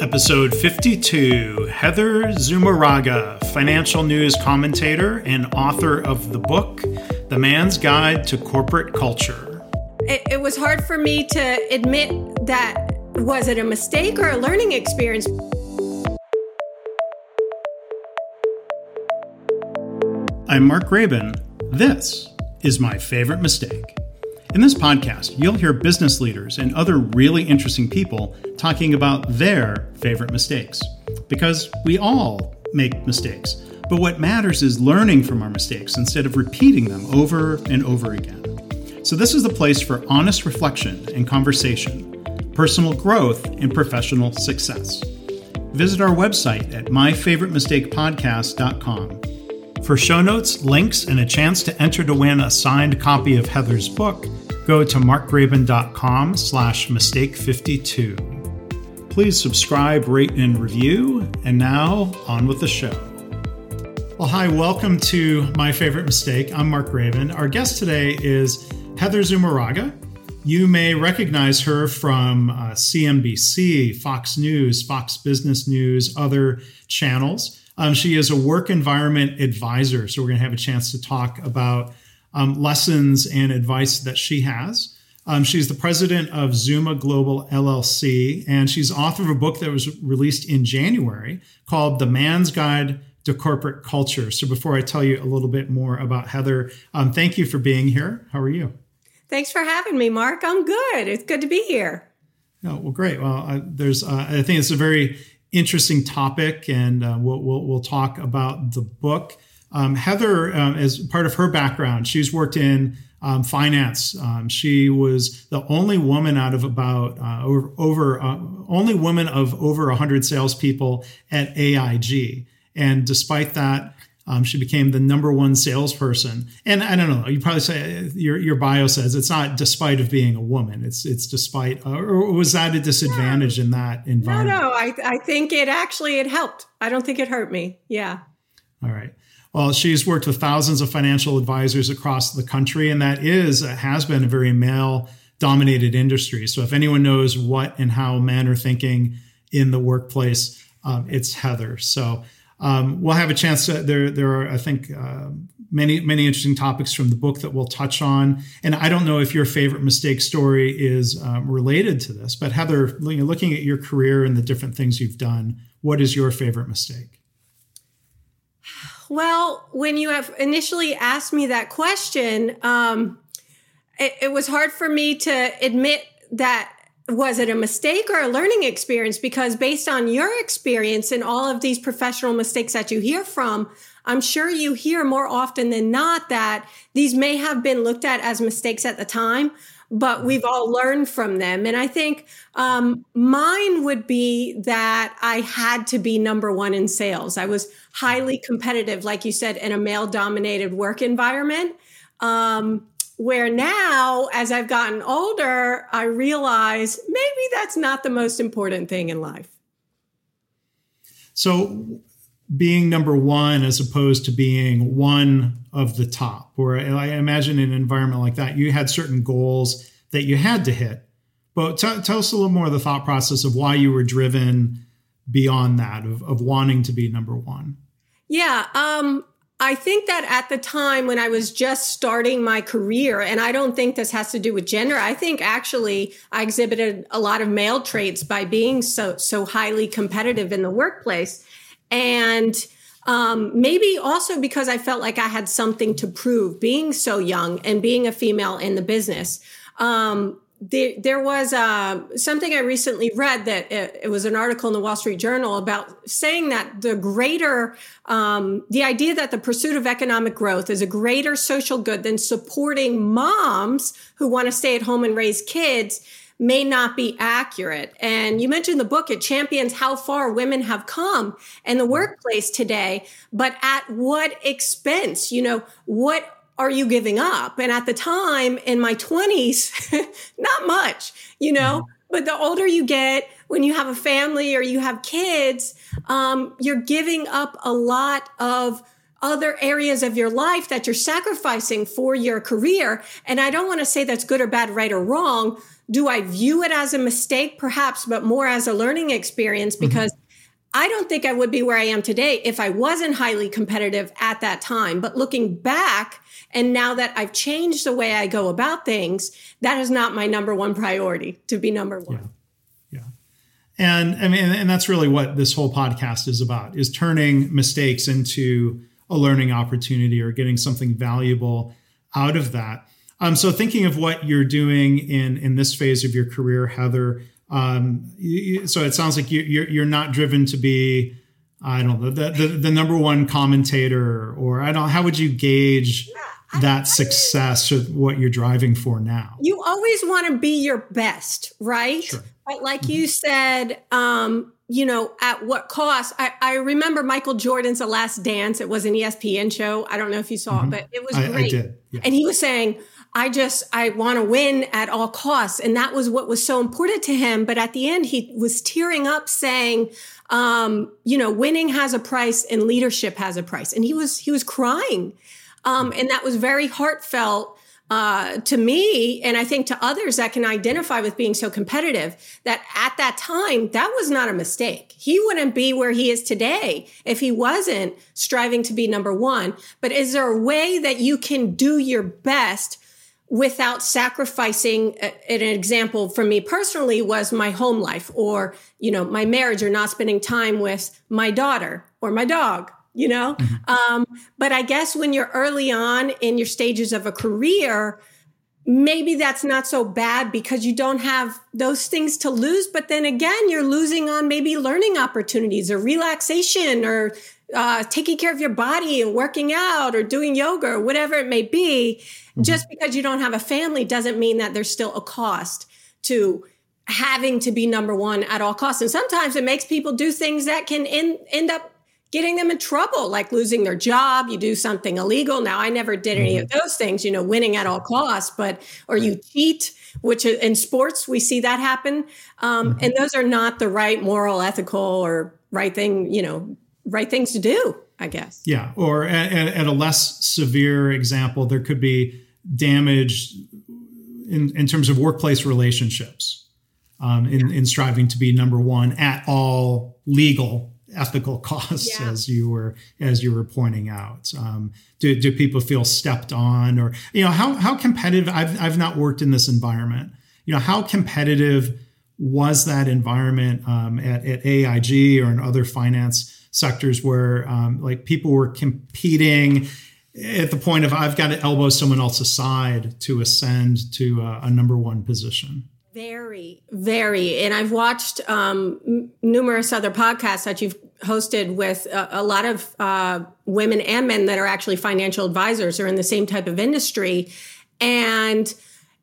Episode 52 Heather Zumarraga, financial news commentator and author of the book, The Man's Guide to Corporate Culture. It, it was hard for me to admit that was it a mistake or a learning experience? I'm Mark Graban. This is my favorite mistake. In this podcast, you'll hear business leaders and other really interesting people talking about their favorite mistakes. Because we all make mistakes, but what matters is learning from our mistakes instead of repeating them over and over again. So, this is the place for honest reflection and conversation, personal growth, and professional success. Visit our website at myfavoritemistakepodcast.com. For show notes, links, and a chance to enter to win a signed copy of Heather's book, go to markgraban.com slash mistake52. Please subscribe, rate, and review. And now, on with the show. Well, hi, welcome to My Favorite Mistake. I'm Mark Graban. Our guest today is Heather Zumarraga. You may recognize her from uh, CNBC, Fox News, Fox Business News, other channels. Um, she is a work environment advisor. So we're going to have a chance to talk about um, lessons and advice that she has. Um, she's the president of Zuma Global LLC, and she's author of a book that was released in January called The Man's Guide to Corporate Culture. So before I tell you a little bit more about Heather, um, thank you for being here. How are you? Thanks for having me, Mark. I'm good. It's good to be here. Oh, well, great. Well, uh, there's, uh, I think it's a very interesting topic, and uh, we'll, we'll, we'll talk about the book. Um, Heather, um, as part of her background, she's worked in um, finance. Um, she was the only woman out of about uh, over, over uh, only woman of over 100 salespeople at AIG. And despite that, um, she became the number one salesperson. And I don't know, you probably say your your bio says it's not despite of being a woman. It's it's despite, uh, or was that a disadvantage in that environment? No, no, I I think it actually it helped. I don't think it hurt me. Yeah. All right. Well, she's worked with thousands of financial advisors across the country, and that is has been a very male dominated industry. So if anyone knows what and how men are thinking in the workplace, um, it's Heather. So um, we'll have a chance to there. There are, I think, uh, many many interesting topics from the book that we'll touch on. And I don't know if your favorite mistake story is um, related to this, but Heather, looking at your career and the different things you've done, what is your favorite mistake? Well, when you have initially asked me that question, um, it, it was hard for me to admit that was it a mistake or a learning experience? Because based on your experience and all of these professional mistakes that you hear from, I'm sure you hear more often than not that these may have been looked at as mistakes at the time, but we've all learned from them. And I think um, mine would be that I had to be number one in sales. I was highly competitive, like you said, in a male dominated work environment. Um, where now, as I've gotten older, I realize maybe that's not the most important thing in life. So, being number one as opposed to being one of the top, or I imagine in an environment like that, you had certain goals that you had to hit. But t- tell us a little more of the thought process of why you were driven beyond that, of, of wanting to be number one. Yeah. Um, I think that at the time when I was just starting my career, and I don't think this has to do with gender, I think actually I exhibited a lot of male traits by being so so highly competitive in the workplace, and um, maybe also because I felt like I had something to prove, being so young and being a female in the business. Um, there, there was uh, something I recently read that it, it, was an article in the Wall Street Journal about saying that the greater, um, the idea that the pursuit of economic growth is a greater social good than supporting moms who want to stay at home and raise kids may not be accurate. And you mentioned the book, it champions how far women have come in the workplace today, but at what expense? You know, what are you giving up? And at the time in my 20s, not much, you know, mm-hmm. but the older you get, when you have a family or you have kids, um, you're giving up a lot of other areas of your life that you're sacrificing for your career. And I don't want to say that's good or bad, right or wrong. Do I view it as a mistake? Perhaps, but more as a learning experience mm-hmm. because mm-hmm. I don't think I would be where I am today if I wasn't highly competitive at that time. But looking back, and now that I've changed the way I go about things, that is not my number one priority to be number one. Yeah. yeah. And I mean, and that's really what this whole podcast is about is turning mistakes into a learning opportunity or getting something valuable out of that. Um, so thinking of what you're doing in in this phase of your career, Heather. Um, you, so it sounds like you, you're you're not driven to be, I don't know, the the, the number one commentator, or I don't. How would you gauge? that success or what you're driving for now. You always want to be your best, right? Sure. But like mm-hmm. you said, um, you know, at what cost? I, I, remember Michael Jordan's The Last Dance. It was an ESPN show. I don't know if you saw mm-hmm. it, but it was I, great. I yeah. And he was saying, I just, I want to win at all costs. And that was what was so important to him. But at the end, he was tearing up saying, um, you know, winning has a price and leadership has a price. And he was, he was crying. Um, and that was very heartfelt. Uh, to me, and I think to others that can identify with being so competitive, that at that time, that was not a mistake. He wouldn't be where he is today if he wasn't striving to be number one. But is there a way that you can do your best without sacrificing an example for me personally was my home life or you know my marriage or not spending time with my daughter or my dog you know mm-hmm. um, but i guess when you're early on in your stages of a career maybe that's not so bad because you don't have those things to lose but then again you're losing on maybe learning opportunities or relaxation or uh, taking care of your body and working out or doing yoga or whatever it may be, mm-hmm. just because you don't have a family doesn't mean that there's still a cost to having to be number one at all costs. And sometimes it makes people do things that can end, end up getting them in trouble, like losing their job. You do something illegal. Now, I never did any of mm-hmm. those things, you know, winning at all costs, but, or you cheat, which in sports, we see that happen. Um, mm-hmm. And those are not the right moral, ethical, or right thing, you know, right things to do, I guess. Yeah. Or at, at a less severe example, there could be damage in, in terms of workplace relationships um, in, in striving to be number one at all legal ethical costs yeah. as you were as you were pointing out um, do, do people feel stepped on or you know how, how competitive I've, I've not worked in this environment you know how competitive was that environment um, at, at aig or in other finance sectors where um, like people were competing at the point of I've got to elbow someone else aside to ascend to a, a number one position. Very, very. And I've watched um, numerous other podcasts that you've hosted with a, a lot of uh, women and men that are actually financial advisors or in the same type of industry. And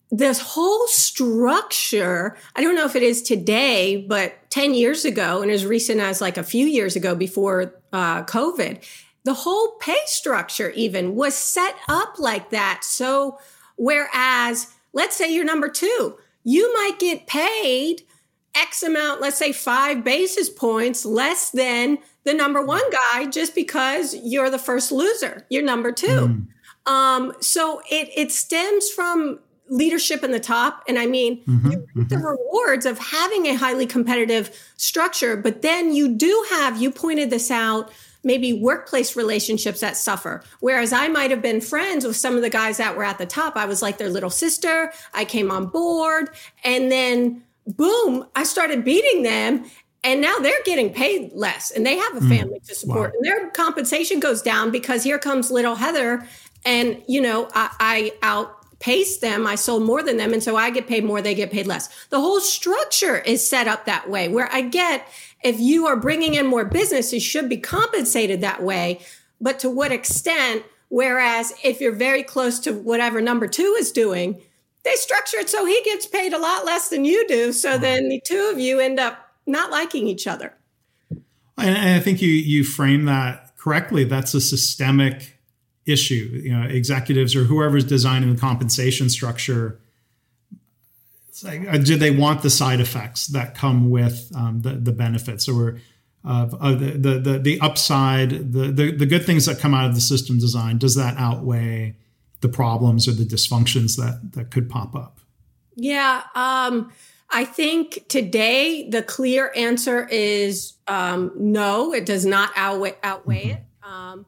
this whole structure, I don't know if it is today, but 10 years ago, and as recent as like a few years ago before uh, COVID, the whole pay structure even was set up like that. So, whereas, let's say you're number two, you might get paid X amount, let's say five basis points less than the number one guy just because you're the first loser. You're number two. Mm. Um, so it, it stems from leadership in the top. And I mean, mm-hmm, you mm-hmm. the rewards of having a highly competitive structure, but then you do have, you pointed this out, maybe workplace relationships that suffer. Whereas I might have been friends with some of the guys that were at the top. I was like their little sister. I came on board and then boom, I started beating them. And now they're getting paid less and they have a mm. family mm, to support wow. and their compensation goes down because here comes little Heather and you know I, I out pace them. I sold more than them. And so I get paid more, they get paid less. The whole structure is set up that way where I get if you are bringing in more business, you should be compensated that way. But to what extent? Whereas if you're very close to whatever number two is doing, they structure it so he gets paid a lot less than you do. So then the two of you end up not liking each other. And I think you you frame that correctly. That's a systemic issue. You know, executives or whoever's designing the compensation structure. It's like, uh, do they want the side effects that come with um, the the benefits or of uh, the, the the upside, the, the the good things that come out of the system design? Does that outweigh the problems or the dysfunctions that that could pop up? Yeah. Um, I think today the clear answer is um, no, it does not outweigh, outweigh mm-hmm. it.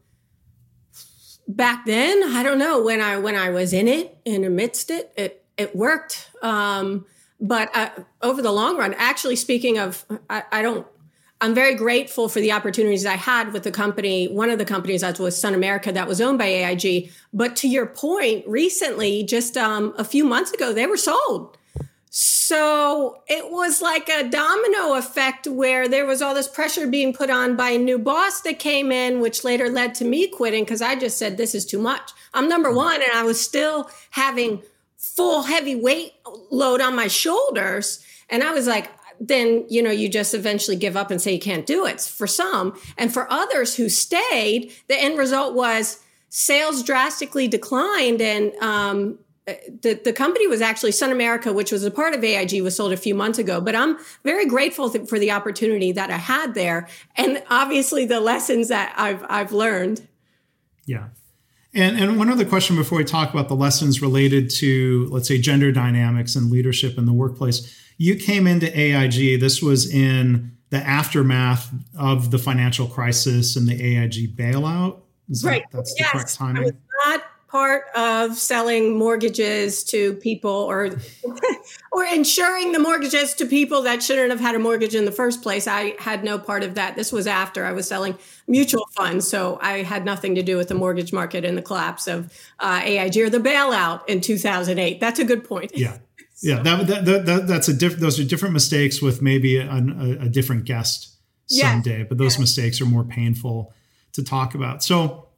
Back then, I don't know when I when I was in it and amidst it, it it worked. Um, but uh, over the long run, actually speaking of, I, I, don't. I'm very grateful for the opportunities I had with the company. One of the companies that was SunAmerica that was owned by AIG. But to your point, recently, just um, a few months ago, they were sold. So it was like a domino effect where there was all this pressure being put on by a new boss that came in, which later led to me quitting because I just said, this is too much. I'm number one. And I was still having full heavy weight load on my shoulders. And I was like, then, you know, you just eventually give up and say you can't do it for some. And for others who stayed, the end result was sales drastically declined and, um, the, the company was actually SunAmerica, which was a part of AIG, was sold a few months ago. But I'm very grateful th- for the opportunity that I had there, and obviously the lessons that I've I've learned. Yeah, and and one other question before we talk about the lessons related to let's say gender dynamics and leadership in the workplace. You came into AIG. This was in the aftermath of the financial crisis and the AIG bailout. Is right. That, that's yes. the correct timing. I was not part of selling mortgages to people or or insuring the mortgages to people that shouldn't have had a mortgage in the first place. I had no part of that. This was after I was selling mutual funds, so I had nothing to do with the mortgage market and the collapse of uh, AIG or the bailout in 2008. That's a good point. Yeah. Yeah, that, that, that, that's a diff- those are different mistakes with maybe a, a, a different guest someday, but those mistakes are more painful to talk about. So,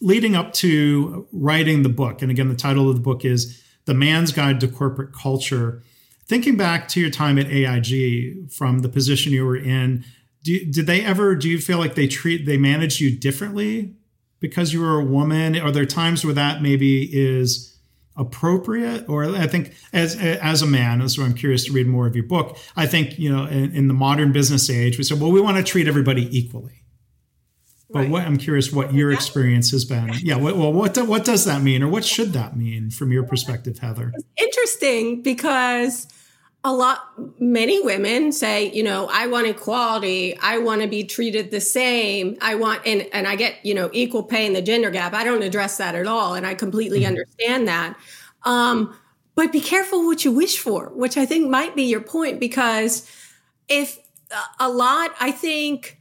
leading up to writing the book, and again, the title of the book is The Man's Guide to Corporate Culture. Thinking back to your time at AIG from the position you were in, do, did they ever, do you feel like they treat, they manage you differently because you were a woman? Are there times where that maybe is appropriate? Or I think as, as a man, so I'm curious to read more of your book. I think, you know, in, in the modern business age, we said, well, we want to treat everybody equally but right. what, I'm curious what your experience has been. Yeah. Well, what what does that mean, or what should that mean from your perspective, Heather? It's interesting because a lot, many women say, you know, I want equality. I want to be treated the same. I want, and and I get, you know, equal pay in the gender gap. I don't address that at all, and I completely mm-hmm. understand that. Um, but be careful what you wish for, which I think might be your point, because if a lot, I think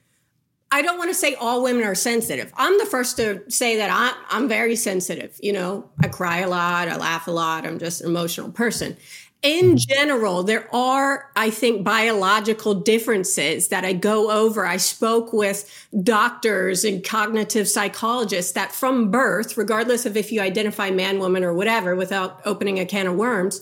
I don't want to say all women are sensitive. I'm the first to say that I, I'm very sensitive. You know, I cry a lot, I laugh a lot, I'm just an emotional person. In general, there are, I think, biological differences that I go over. I spoke with doctors and cognitive psychologists that from birth, regardless of if you identify man, woman, or whatever, without opening a can of worms,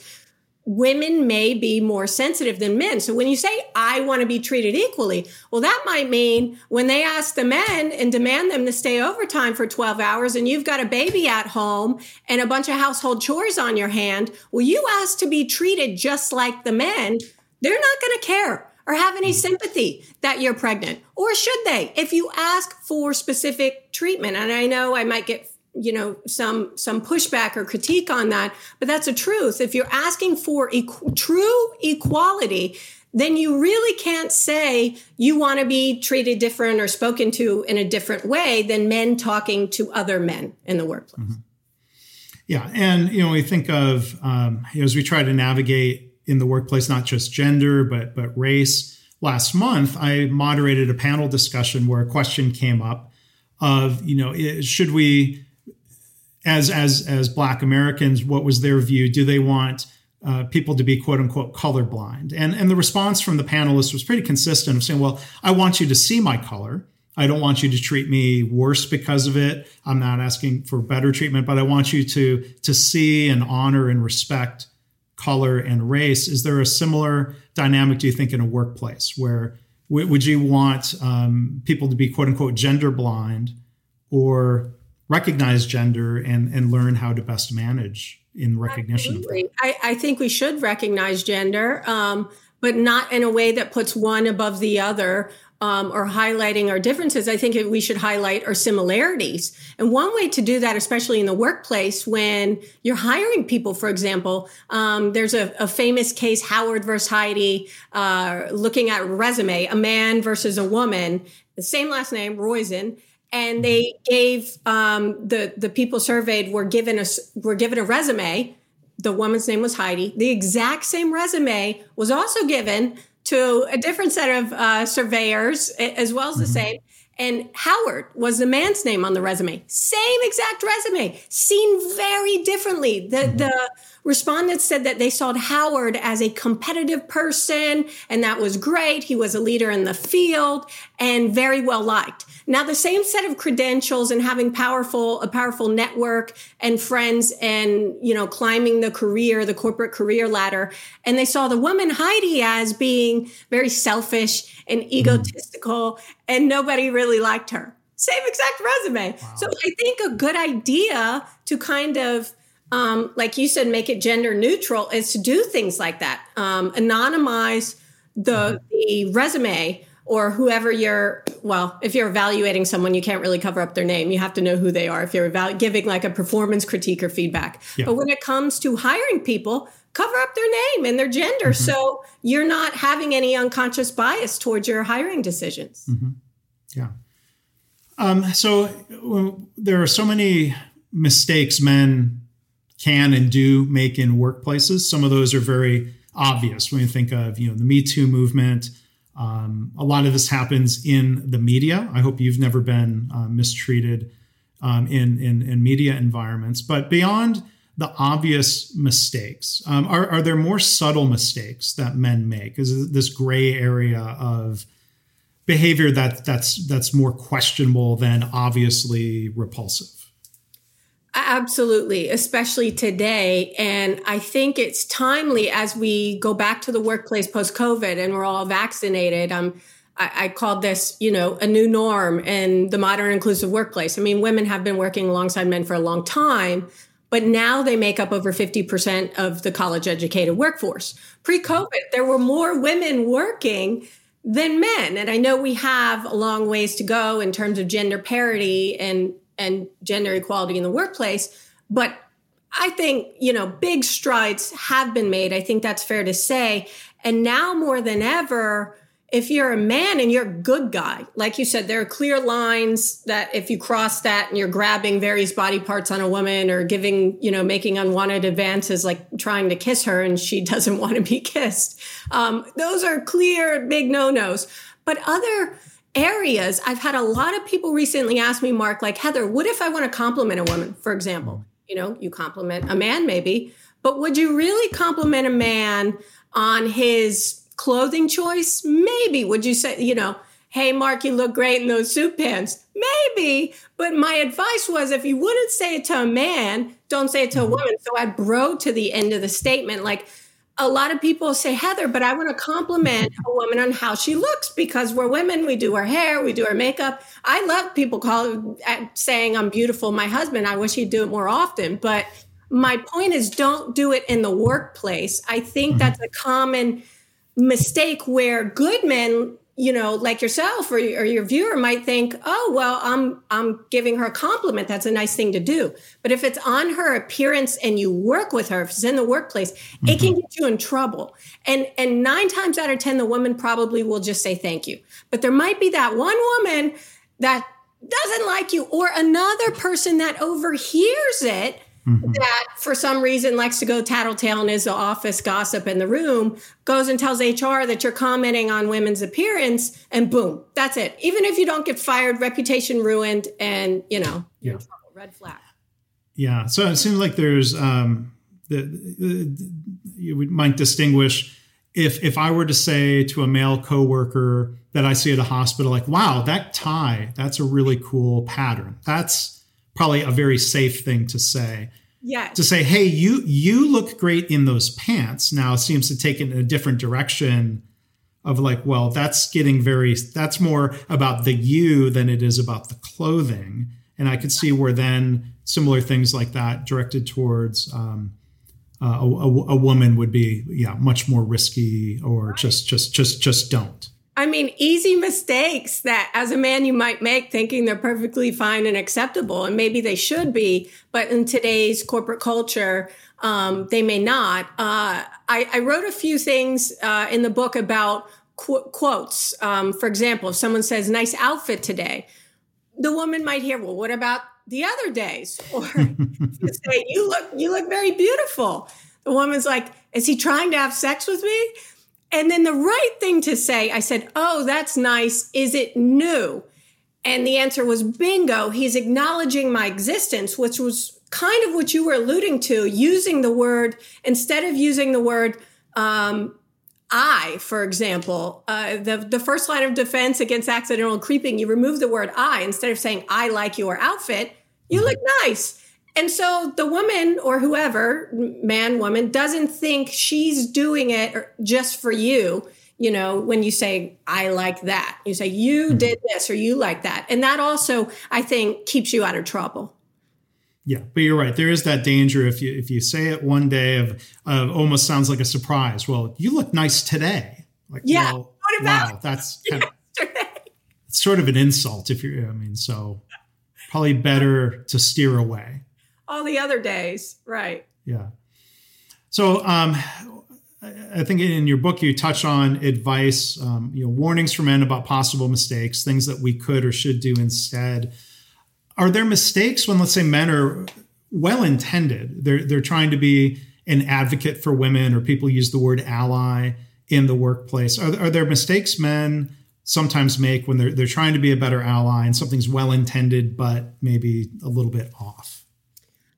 women may be more sensitive than men. So when you say, I want to be treated equally, well, that might mean when they ask the men and demand them to stay overtime for 12 hours and you've got a baby at home and a bunch of household chores on your hand, well, you ask to be treated just like the men, they're not going to care or have any sympathy that you're pregnant. Or should they? If you ask for specific treatment, and I know I might get you know some some pushback or critique on that but that's the truth if you're asking for equ- true equality then you really can't say you want to be treated different or spoken to in a different way than men talking to other men in the workplace mm-hmm. yeah and you know we think of um, you know, as we try to navigate in the workplace not just gender but but race last month i moderated a panel discussion where a question came up of you know should we as as as Black Americans, what was their view? Do they want uh, people to be quote unquote colorblind? And and the response from the panelists was pretty consistent of saying, well, I want you to see my color. I don't want you to treat me worse because of it. I'm not asking for better treatment, but I want you to to see and honor and respect color and race. Is there a similar dynamic? Do you think in a workplace where would you want um, people to be quote unquote gender blind or recognize gender and and learn how to best manage in recognition Absolutely. I, I think we should recognize gender, um, but not in a way that puts one above the other. um, or highlighting our differences. I think we should highlight our similarities. And one way to do that, especially in the workplace, when you're hiring people, for example, um, there's a, a, famous case, Howard versus Heidi, uh, looking at resume, a man versus a woman, the same last name, Roizen and they gave um, the the people surveyed were given a were given a resume. The woman's name was Heidi. The exact same resume was also given to a different set of uh, surveyors as well as the mm-hmm. same. And Howard was the man's name on the resume. Same exact resume, seen very differently. The mm-hmm. the respondents said that they saw Howard as a competitive person, and that was great. He was a leader in the field and very well liked. Now, the same set of credentials and having powerful, a powerful network and friends and, you know, climbing the career, the corporate career ladder. And they saw the woman Heidi as being very selfish and mm-hmm. egotistical and nobody really liked her. Same exact resume. Wow. So I think a good idea to kind of, um, like you said, make it gender neutral is to do things like that. Um, anonymize the, mm-hmm. the resume or whoever you're well if you're evaluating someone you can't really cover up their name. You have to know who they are. If you're evalu- giving like a performance critique or feedback. Yeah. but when it comes to hiring people cover up their name and their gender. Mm-hmm. so you're not having any unconscious bias towards your hiring decisions. Mm-hmm. yeah. Um, so well, there are so many mistakes men can and do make in workplaces. Some of those are very obvious when you think of you know the me too movement um, a lot of this happens in the media. I hope you've never been uh, mistreated um, in, in, in media environments. But beyond the obvious mistakes, um, are, are there more subtle mistakes that men make? Is this gray area of behavior that that's that's more questionable than obviously repulsive? Absolutely, especially today. And I think it's timely as we go back to the workplace post COVID and we're all vaccinated. Um, I, I called this, you know, a new norm in the modern inclusive workplace. I mean, women have been working alongside men for a long time, but now they make up over 50% of the college educated workforce. Pre COVID, there were more women working than men. And I know we have a long ways to go in terms of gender parity and and gender equality in the workplace. But I think, you know, big strides have been made. I think that's fair to say. And now more than ever, if you're a man and you're a good guy, like you said, there are clear lines that if you cross that and you're grabbing various body parts on a woman or giving, you know, making unwanted advances, like trying to kiss her and she doesn't want to be kissed, um, those are clear big no nos. But other areas, I've had a lot of people recently ask me, Mark, like, Heather, what if I want to compliment a woman, for example? You know, you compliment a man maybe, but would you really compliment a man on his clothing choice? Maybe. Would you say, you know, hey, Mark, you look great in those suit pants? Maybe. But my advice was if you wouldn't say it to a man, don't say it to a woman. So I bro to the end of the statement, like, a lot of people say, Heather, but I want to compliment a woman on how she looks because we're women. We do our hair, we do our makeup. I love people call saying I'm beautiful. My husband, I wish he'd do it more often. But my point is, don't do it in the workplace. I think mm-hmm. that's a common mistake where good men you know, like yourself or, or your viewer might think, oh, well, I'm, I'm giving her a compliment. That's a nice thing to do. But if it's on her appearance and you work with her, if it's in the workplace, mm-hmm. it can get you in trouble. And, and nine times out of 10, the woman probably will just say thank you. But there might be that one woman that doesn't like you or another person that overhears it mm-hmm. that for some reason likes to go tattletale and is the office gossip in the room, goes and tells HR that you're commenting on women's appearance, and boom, that's it. Even if you don't get fired, reputation ruined, and you know, yeah. red flag. Yeah. So it seems like there's um, the, the you might distinguish if if I were to say to a male coworker that I see at a hospital, like, wow, that tie, that's a really cool pattern. That's probably a very safe thing to say. Yeah. To say, hey, you you look great in those pants. Now it seems to take it in a different direction of like, well, that's getting very that's more about the you than it is about the clothing. And I could see where then similar things like that directed towards um, uh, a, a, a, woman would be yeah much more risky or right. just just just just don't I mean, easy mistakes that as a man you might make thinking they're perfectly fine and acceptable, and maybe they should be, but in today's corporate culture, um, they may not. Uh, I, I, wrote a few things uh, in the book about qu- quotes. Um, for example, if someone says, nice outfit today, the woman might hear, well, what about the other days? Or say, you look, you look very beautiful. The woman's like, is he trying to have sex with me? And then the right thing to say, I said, Oh, that's nice. Is it new? And the answer was bingo. He's acknowledging my existence, which was kind of what you were alluding to, using the word, instead of using the word, um, I, for example, uh, the, the first line of defense against accidental creeping, you remove the word I. Instead of saying, I like your outfit, you look nice. And so the woman or whoever, man, woman, doesn't think she's doing it just for you. You know, when you say, I like that, you say, you mm-hmm. did this or you like that. And that also, I think, keeps you out of trouble. Yeah, but you're right. There is that danger if you if you say it one day of of almost sounds like a surprise. Well, you look nice today. Like, yeah, well, wow, that's kind of, it's sort of an insult if you're. I mean, so probably better to steer away all the other days. Right. Yeah. So, um, I think in your book you touch on advice, um, you know, warnings for men about possible mistakes, things that we could or should do instead. Are there mistakes when, let's say, men are well intended? They're they're trying to be an advocate for women, or people use the word ally in the workplace. Are, are there mistakes men sometimes make when they're they're trying to be a better ally and something's well intended but maybe a little bit off?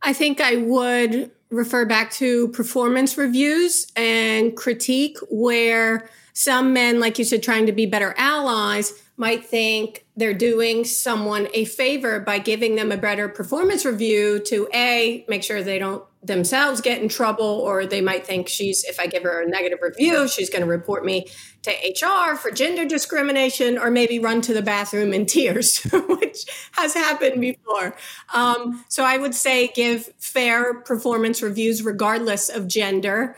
I think I would refer back to performance reviews and critique where some men, like you said, trying to be better allies might think they're doing someone a favor by giving them a better performance review to a make sure they don't themselves get in trouble or they might think she's if i give her a negative review she's going to report me to hr for gender discrimination or maybe run to the bathroom in tears which has happened before. Um, so i would say give fair performance reviews regardless of gender.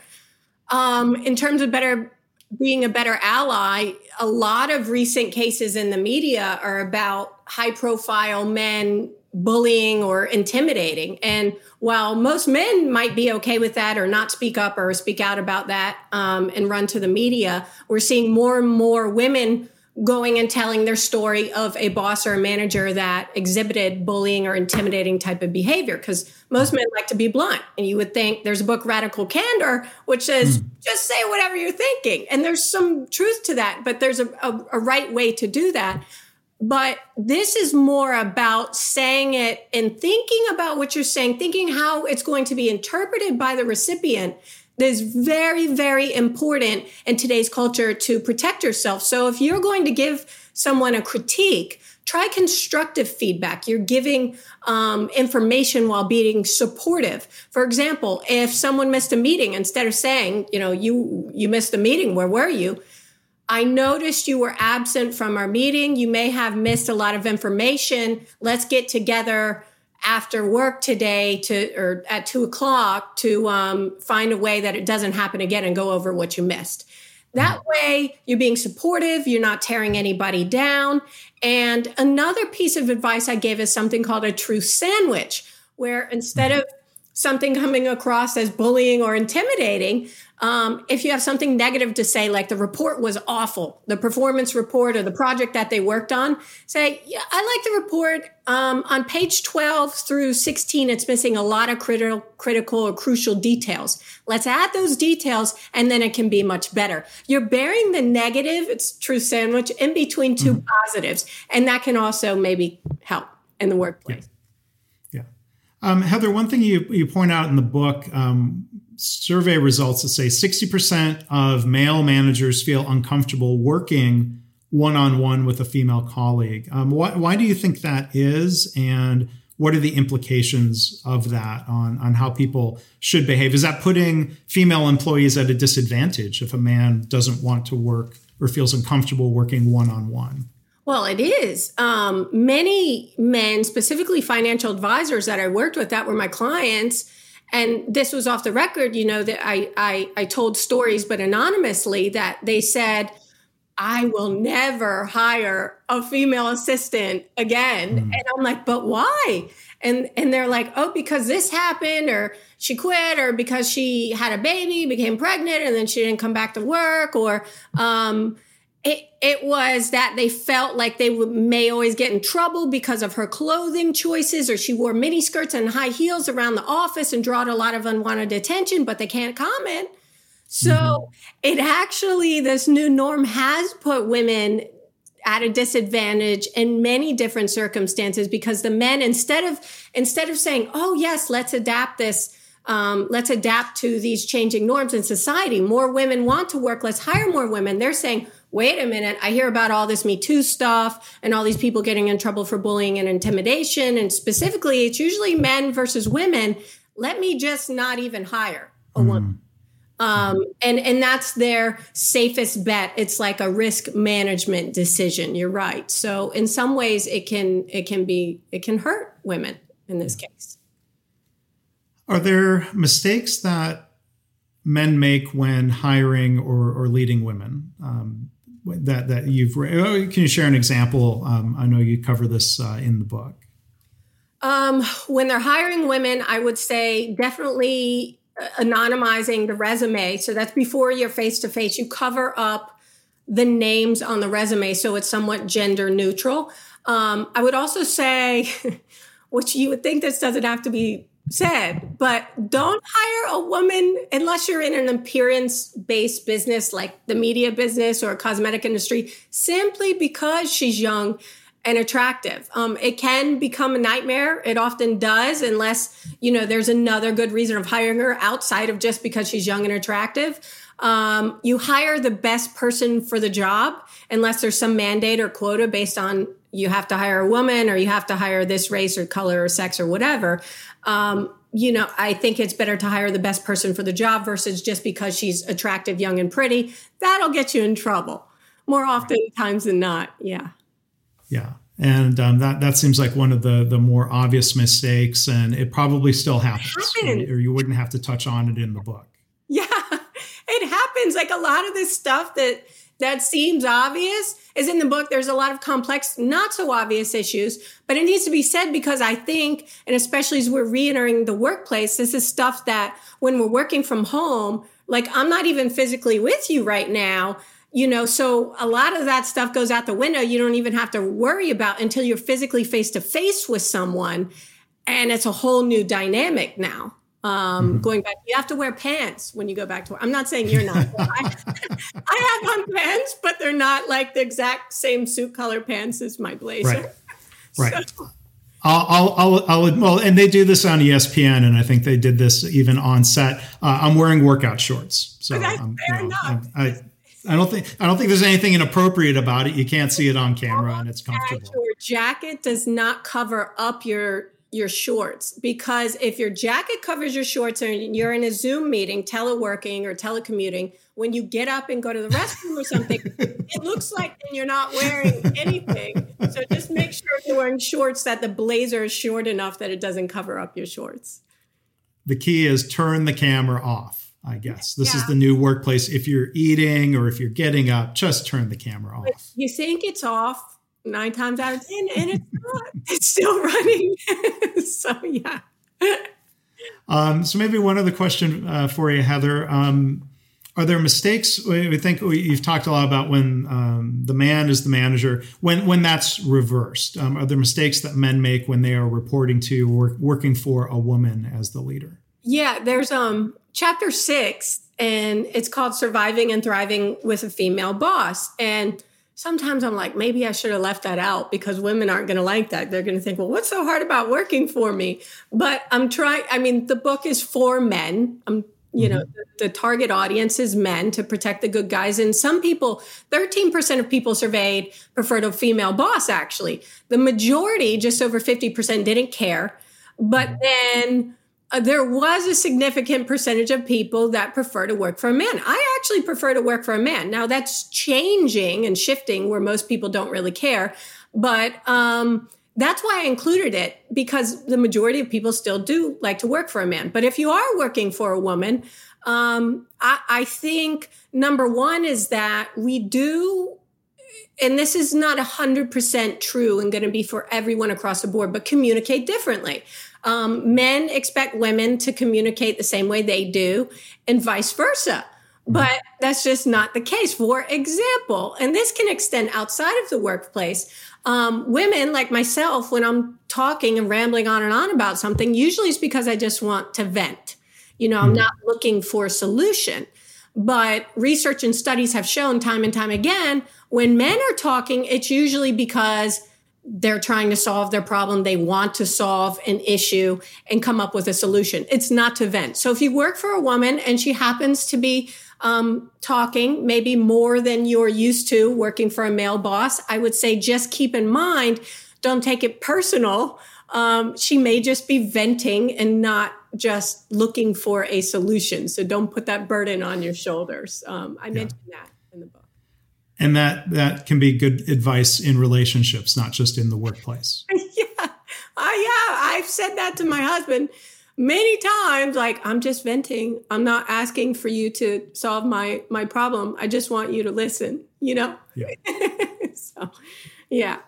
Um, in terms of better being a better ally, a lot of recent cases in the media are about high profile men bullying or intimidating. And while most men might be okay with that or not speak up or speak out about that um, and run to the media, we're seeing more and more women going and telling their story of a boss or a manager that exhibited bullying or intimidating type of behavior because most men like to be blunt. And you would think there's a book radical candor which says mm. just say whatever you're thinking. And there's some truth to that but there's a, a, a right way to do that. But this is more about saying it and thinking about what you're saying thinking how it's going to be interpreted by the recipient that is very, very important in today's culture to protect yourself. So if you're going to give someone a critique, try constructive feedback. You're giving um, information while being supportive. For example, if someone missed a meeting, instead of saying, you know, you you missed the meeting, where were you? I noticed you were absent from our meeting. You may have missed a lot of information. Let's get together after work today to or at two o'clock to um, find a way that it doesn't happen again and go over what you missed. That way you're being supportive you're not tearing anybody down. And another piece of advice i gave is something called a truth sandwich where instead of something coming across as bullying or intimidating um, if you have something negative to say, like the report was awful, the performance report or the project that they worked on, say, yeah, I like the report. Um, on page 12 through 16, it's missing a lot of critical, critical or crucial details. Let's add those details and then it can be much better. You're bearing the negative, it's true sandwich, in between 2 mm-hmm. positives. And that can also maybe help in the workplace. Yeah. yeah. Um, Heather, one thing you, you point out in the book, um, survey results that say 60% of male managers feel uncomfortable working one on one with a female colleague. Um, why, why do you think that is? And what are the implications of that on, on how people should behave? Is that putting female employees at a disadvantage if a man doesn't want to work or feels uncomfortable working one on one? Well, it is. Um, many men, specifically financial advisors that I worked with that were my clients, and this was off the record you know that I, I i told stories but anonymously that they said I will never hire a female assistant again. Mm. And I'm like, but why? And and they're like, oh, because this happened, or she quit, or because she had a baby, became pregnant, and then she didn't come back to work, or um, it it was that they felt like they may always get in trouble because of her clothing choices, or she wore mini skirts and high heels around the office and drawed a lot of unwanted attention, but they can't comment. So mm-hmm. it actually, this new norm has put women at a disadvantage in many different circumstances because the men instead of instead of saying oh yes let's adapt this um, let's adapt to these changing norms in society more women want to work let's hire more women they're saying wait a minute i hear about all this me too stuff and all these people getting in trouble for bullying and intimidation and specifically it's usually men versus women let me just not even hire a mm. woman um, and and that's their safest bet. It's like a risk management decision. You're right. So in some ways, it can it can be it can hurt women in this case. Are there mistakes that men make when hiring or, or leading women? Um, that that you've oh, can you share an example? Um, I know you cover this uh, in the book. Um, when they're hiring women, I would say definitely anonymizing the resume. So that's before you're face to face. You cover up the names on the resume so it's somewhat gender neutral. Um, I would also say, which you would think this doesn't have to be said, but don't hire a woman unless you're in an appearance based business like the media business or cosmetic industry, simply because she's young and attractive. Um, it can become a nightmare. It often does, unless you know there's another good reason of hiring her outside of just because she's young and attractive. Um, you hire the best person for the job, unless there's some mandate or quota based on you have to hire a woman or you have to hire this race or color or sex or whatever. Um, you know, I think it's better to hire the best person for the job versus just because she's attractive, young, and pretty. That'll get you in trouble more often times than not. Yeah. Yeah. And um, that that seems like one of the the more obvious mistakes, and it probably still happens, it or you wouldn't have to touch on it in the book. Yeah, it happens. Like a lot of this stuff that that seems obvious is in the book. There's a lot of complex, not so obvious issues, but it needs to be said because I think, and especially as we're re-entering the workplace, this is stuff that when we're working from home, like I'm not even physically with you right now you know? So a lot of that stuff goes out the window. You don't even have to worry about until you're physically face to face with someone. And it's a whole new dynamic now um, mm-hmm. going back you have to wear pants when you go back to work i'm not saying you're not I, I, have on pants but they're not like the exact same suit color pants as my blazer right right so. I'll, I'll, I'll, well, and they do this on ESPN, and I think they did this even on set. Uh, I'm wearing workout shorts, so um, fair you know, enough. I, I don't think I don't think there's anything inappropriate about it. You can't see it on camera, and it's comfortable. Your jacket does not cover up your your shorts because if your jacket covers your shorts and you're in a Zoom meeting, teleworking or telecommuting, when you get up and go to the restroom or something, it looks like you're not wearing anything. So just make sure you're wearing shorts that the blazer is short enough that it doesn't cover up your shorts. The key is turn the camera off. I guess this yeah. is the new workplace. If you're eating or if you're getting up, just turn the camera off. You think it's off nine times out of ten, and it's not. it's still running. so yeah. Um, so maybe one other question uh, for you, Heather. Um, are there mistakes? We think you've talked a lot about when um, the man is the manager. When when that's reversed, um, are there mistakes that men make when they are reporting to or working for a woman as the leader? Yeah, there's um chapter six, and it's called Surviving and Thriving with a Female Boss. And sometimes I'm like, maybe I should have left that out because women aren't going to like that. They're going to think, well, what's so hard about working for me? But I'm trying, I mean, the book is for men. I'm you know mm-hmm. the, the, target audience is men to protect the good guys and some people 13% of people surveyed preferred a female boss actually the majority just over 50% didn't care but mm-hmm. then uh, there was a significant percentage of people that prefer to work for a man. I actually prefer to work for a man. Now that's changing and shifting where most people don't really care, but um, that's why I included it because the majority of people still do like to work for a man. But if you are working for a woman, um, I, I think number one is that we do and this is not 100% true and going to be for everyone across the board, but communicate differently. Um, men expect women to communicate the same way they do, and vice versa. But that's just not the case. For example, and this can extend outside of the workplace, um, women like myself, when I'm talking and rambling on and on about something, usually it's because I just want to vent. You know, I'm hmm. not looking for a solution. But research and studies have shown time and time again when men are talking, it's usually because they're trying to solve their problem. They want to solve an issue and come up with a solution. It's not to vent. So if you work for a woman and she happens to be um, talking maybe more than you're used to working for a male boss, I would say just keep in mind, don't take it personal. Um, she may just be venting and not just looking for a solution. So don't put that burden on your shoulders. Um, I yeah. mentioned that in the book. And that that can be good advice in relationships, not just in the workplace. yeah, uh, yeah. I've said that to my husband many times. Like I'm just venting. I'm not asking for you to solve my my problem. I just want you to listen. You know. Yeah. so, yeah.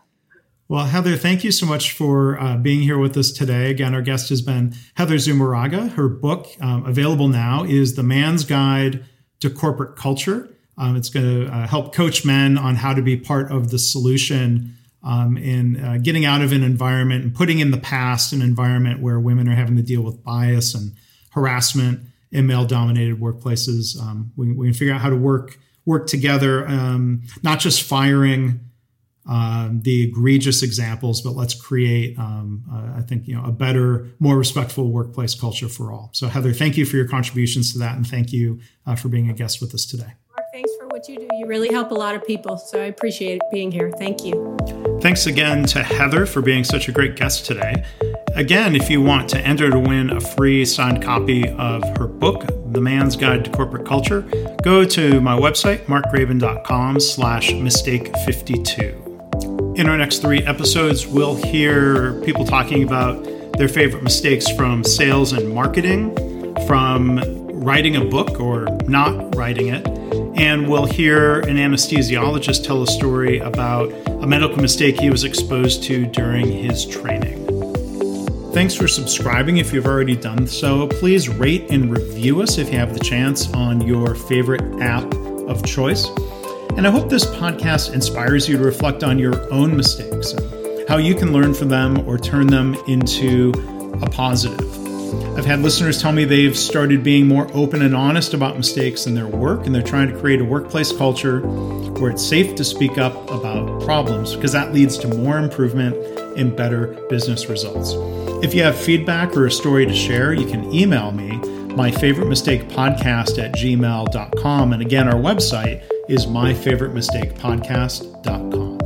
Well, Heather, thank you so much for uh, being here with us today. Again, our guest has been Heather Zumarraga. Her book, um, available now, is The Man's Guide to Corporate Culture. Um, it's going to uh, help coach men on how to be part of the solution um, in uh, getting out of an environment and putting in the past an environment where women are having to deal with bias and harassment in male-dominated workplaces. Um, we, we, can figure out how to work work together, um, not just firing um, the egregious examples, but let's create, um, uh, I think, you know, a better, more respectful workplace culture for all. So, Heather, thank you for your contributions to that, and thank you uh, for being a guest with us today. What you do. You really help a lot of people, so I appreciate being here. Thank you. Thanks again to Heather for being such a great guest today. Again, if you want to enter to win a free signed copy of her book, The Man's Guide to Corporate Culture, go to my website, markgraban.com slash mistake52. In our next three episodes, we'll hear people talking about their favorite mistakes from sales and marketing, from writing a book or not writing it, and we'll hear an anesthesiologist tell a story about a medical mistake he was exposed to during his training. Thanks for subscribing if you've already done so. Please rate and review us if you have the chance on your favorite app of choice. And I hope this podcast inspires you to reflect on your own mistakes and how you can learn from them or turn them into a positive. I've had listeners tell me they've started being more open and honest about mistakes in their work, and they're trying to create a workplace culture where it's safe to speak up about problems because that leads to more improvement and better business results. If you have feedback or a story to share, you can email me, my favorite mistake podcast at gmail.com. And again, our website is myfavoritemistakepodcast.com.